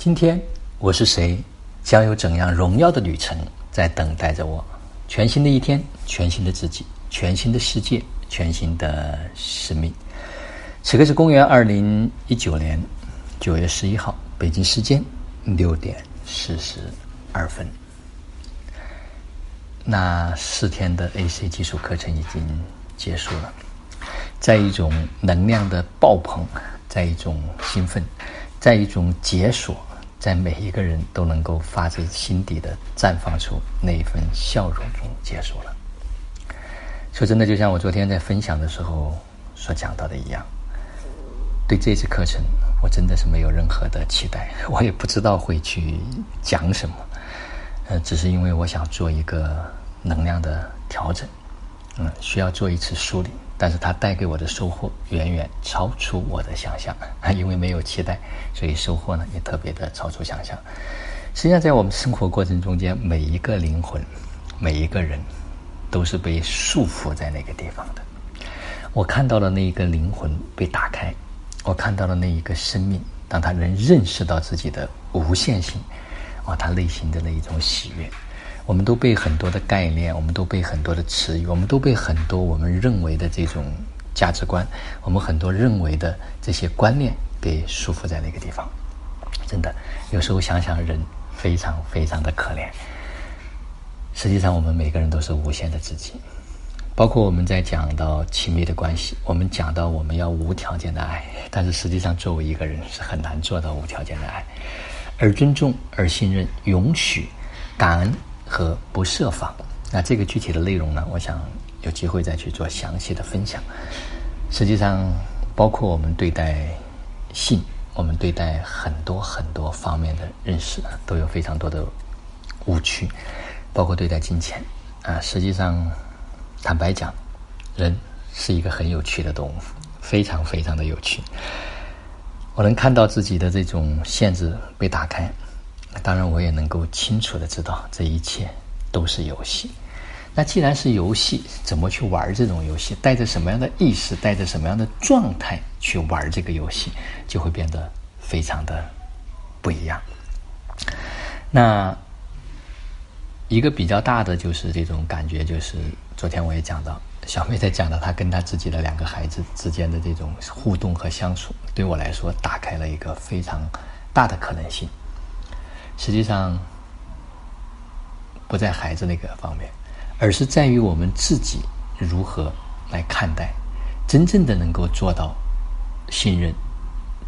今天我是谁，将有怎样荣耀的旅程在等待着我？全新的一天，全新的自己，全新的世界，全新的生命。此刻是公元二零一九年九月十一号，北京时间六点四十二分。那四天的 AC 技术课程已经结束了，在一种能量的爆棚，在一种兴奋，在一种解锁。在每一个人都能够发自心底的绽放出那一份笑容中结束了。说真的，就像我昨天在分享的时候所讲到的一样，对这次课程，我真的是没有任何的期待，我也不知道会去讲什么，呃，只是因为我想做一个能量的调整，嗯，需要做一次梳理。但是它带给我的收获远远超出我的想象！因为没有期待，所以收获呢也特别的超出想象。实际上，在我们生活过程中间，每一个灵魂，每一个人，都是被束缚在那个地方的。我看到了那一个灵魂被打开，我看到了那一个生命，当他能认识到自己的无限性，啊，他内心的那一种喜悦。我们都被很多的概念，我们都被很多的词语，我们都被很多我们认为的这种价值观，我们很多认为的这些观念给束缚在那个地方。真的，有时候想想，人非常非常的可怜。实际上，我们每个人都是无限的自己。包括我们在讲到亲密的关系，我们讲到我们要无条件的爱，但是实际上，作为一个人是很难做到无条件的爱，而尊重，而信任，允许，感恩。和不设防，那这个具体的内容呢？我想有机会再去做详细的分享。实际上，包括我们对待性，我们对待很多很多方面的认识，都有非常多的误区。包括对待金钱啊，实际上，坦白讲，人是一个很有趣的动物，非常非常的有趣。我能看到自己的这种限制被打开。当然，我也能够清楚的知道，这一切都是游戏。那既然是游戏，怎么去玩这种游戏？带着什么样的意识，带着什么样的状态去玩这个游戏，就会变得非常的不一样。那一个比较大的就是这种感觉，就是昨天我也讲到，小妹在讲到她跟她自己的两个孩子之间的这种互动和相处，对我来说打开了一个非常大的可能性。实际上，不在孩子那个方面，而是在于我们自己如何来看待，真正的能够做到信任，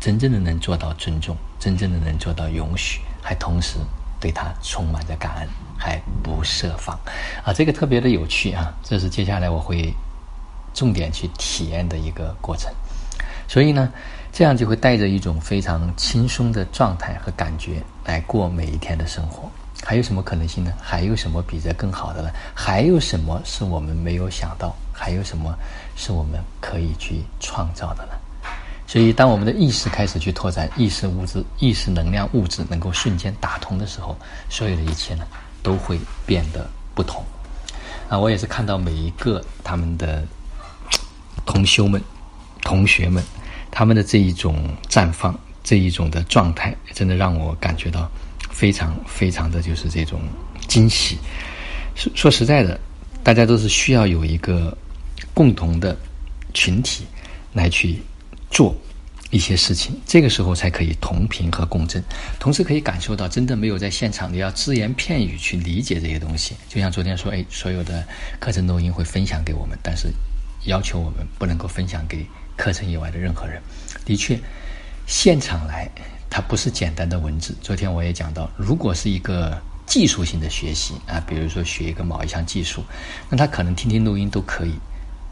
真正的能做到尊重，真正的能做到允许，还同时对他充满着感恩，还不设防啊！这个特别的有趣啊！这是接下来我会重点去体验的一个过程。所以呢，这样就会带着一种非常轻松的状态和感觉来过每一天的生活。还有什么可能性呢？还有什么比这更好的呢？还有什么是我们没有想到？还有什么是我们可以去创造的呢？所以，当我们的意识开始去拓展意识物质、意识能量物质能够瞬间打通的时候，所有的一切呢都会变得不同。啊，我也是看到每一个他们的同修们、同学们。他们的这一种绽放，这一种的状态，真的让我感觉到非常非常的就是这种惊喜。说说实在的，大家都是需要有一个共同的群体来去做一些事情，这个时候才可以同频和共振，同时可以感受到真的没有在现场，你要只言片语去理解这些东西。就像昨天说，哎，所有的课程录音会分享给我们，但是要求我们不能够分享给。课程以外的任何人，的确，现场来，它不是简单的文字。昨天我也讲到，如果是一个技术性的学习啊，比如说学一个某一项技术，那他可能听听录音都可以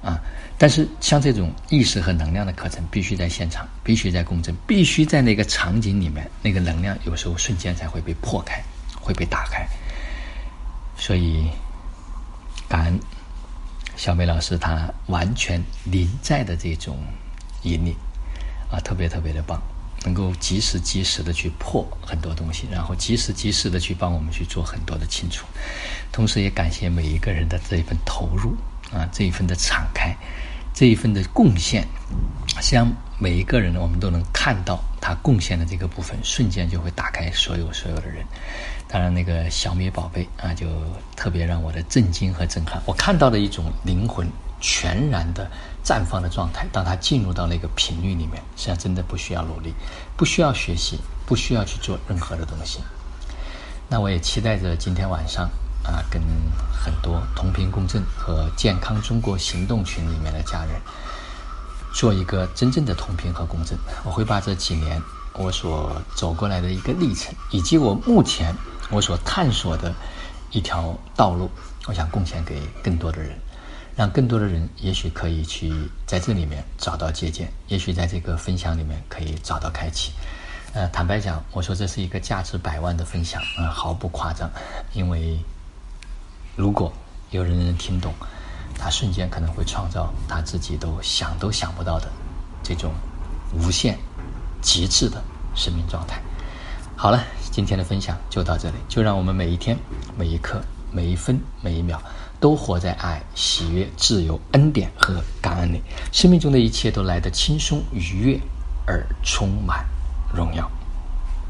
啊。但是像这种意识和能量的课程，必须在现场，必须在共振，必须在那个场景里面，那个能量有时候瞬间才会被破开，会被打开。所以，感恩。小梅老师，她完全临在的这种引领啊，特别特别的棒，能够及时及时的去破很多东西，然后及时及时的去帮我们去做很多的清除。同时也感谢每一个人的这一份投入啊，这一份的敞开，这一份的贡献。实际上，每一个人呢，我们都能看到他贡献的这个部分，瞬间就会打开所有所有的人。当然，那个小米宝贝啊，就特别让我的震惊和震撼。我看到了一种灵魂全然的绽放的状态。当他进入到那个频率里面，实际上真的不需要努力，不需要学习，不需要去做任何的东西。那我也期待着今天晚上啊，跟很多同频共振和健康中国行动群里面的家人，做一个真正的同频和共振。我会把这几年我所走过来的一个历程，以及我目前。我所探索的一条道路，我想贡献给更多的人，让更多的人也许可以去在这里面找到借鉴，也许在这个分享里面可以找到开启。呃，坦白讲，我说这是一个价值百万的分享，嗯，毫不夸张。因为如果有人能听懂，他瞬间可能会创造他自己都想都想不到的这种无限极致的生命状态。好了。今天的分享就到这里，就让我们每一天、每一刻、每一分、每一秒，都活在爱、喜悦、自由、恩典和感恩里。生命中的一切都来得轻松、愉悦而充满荣耀。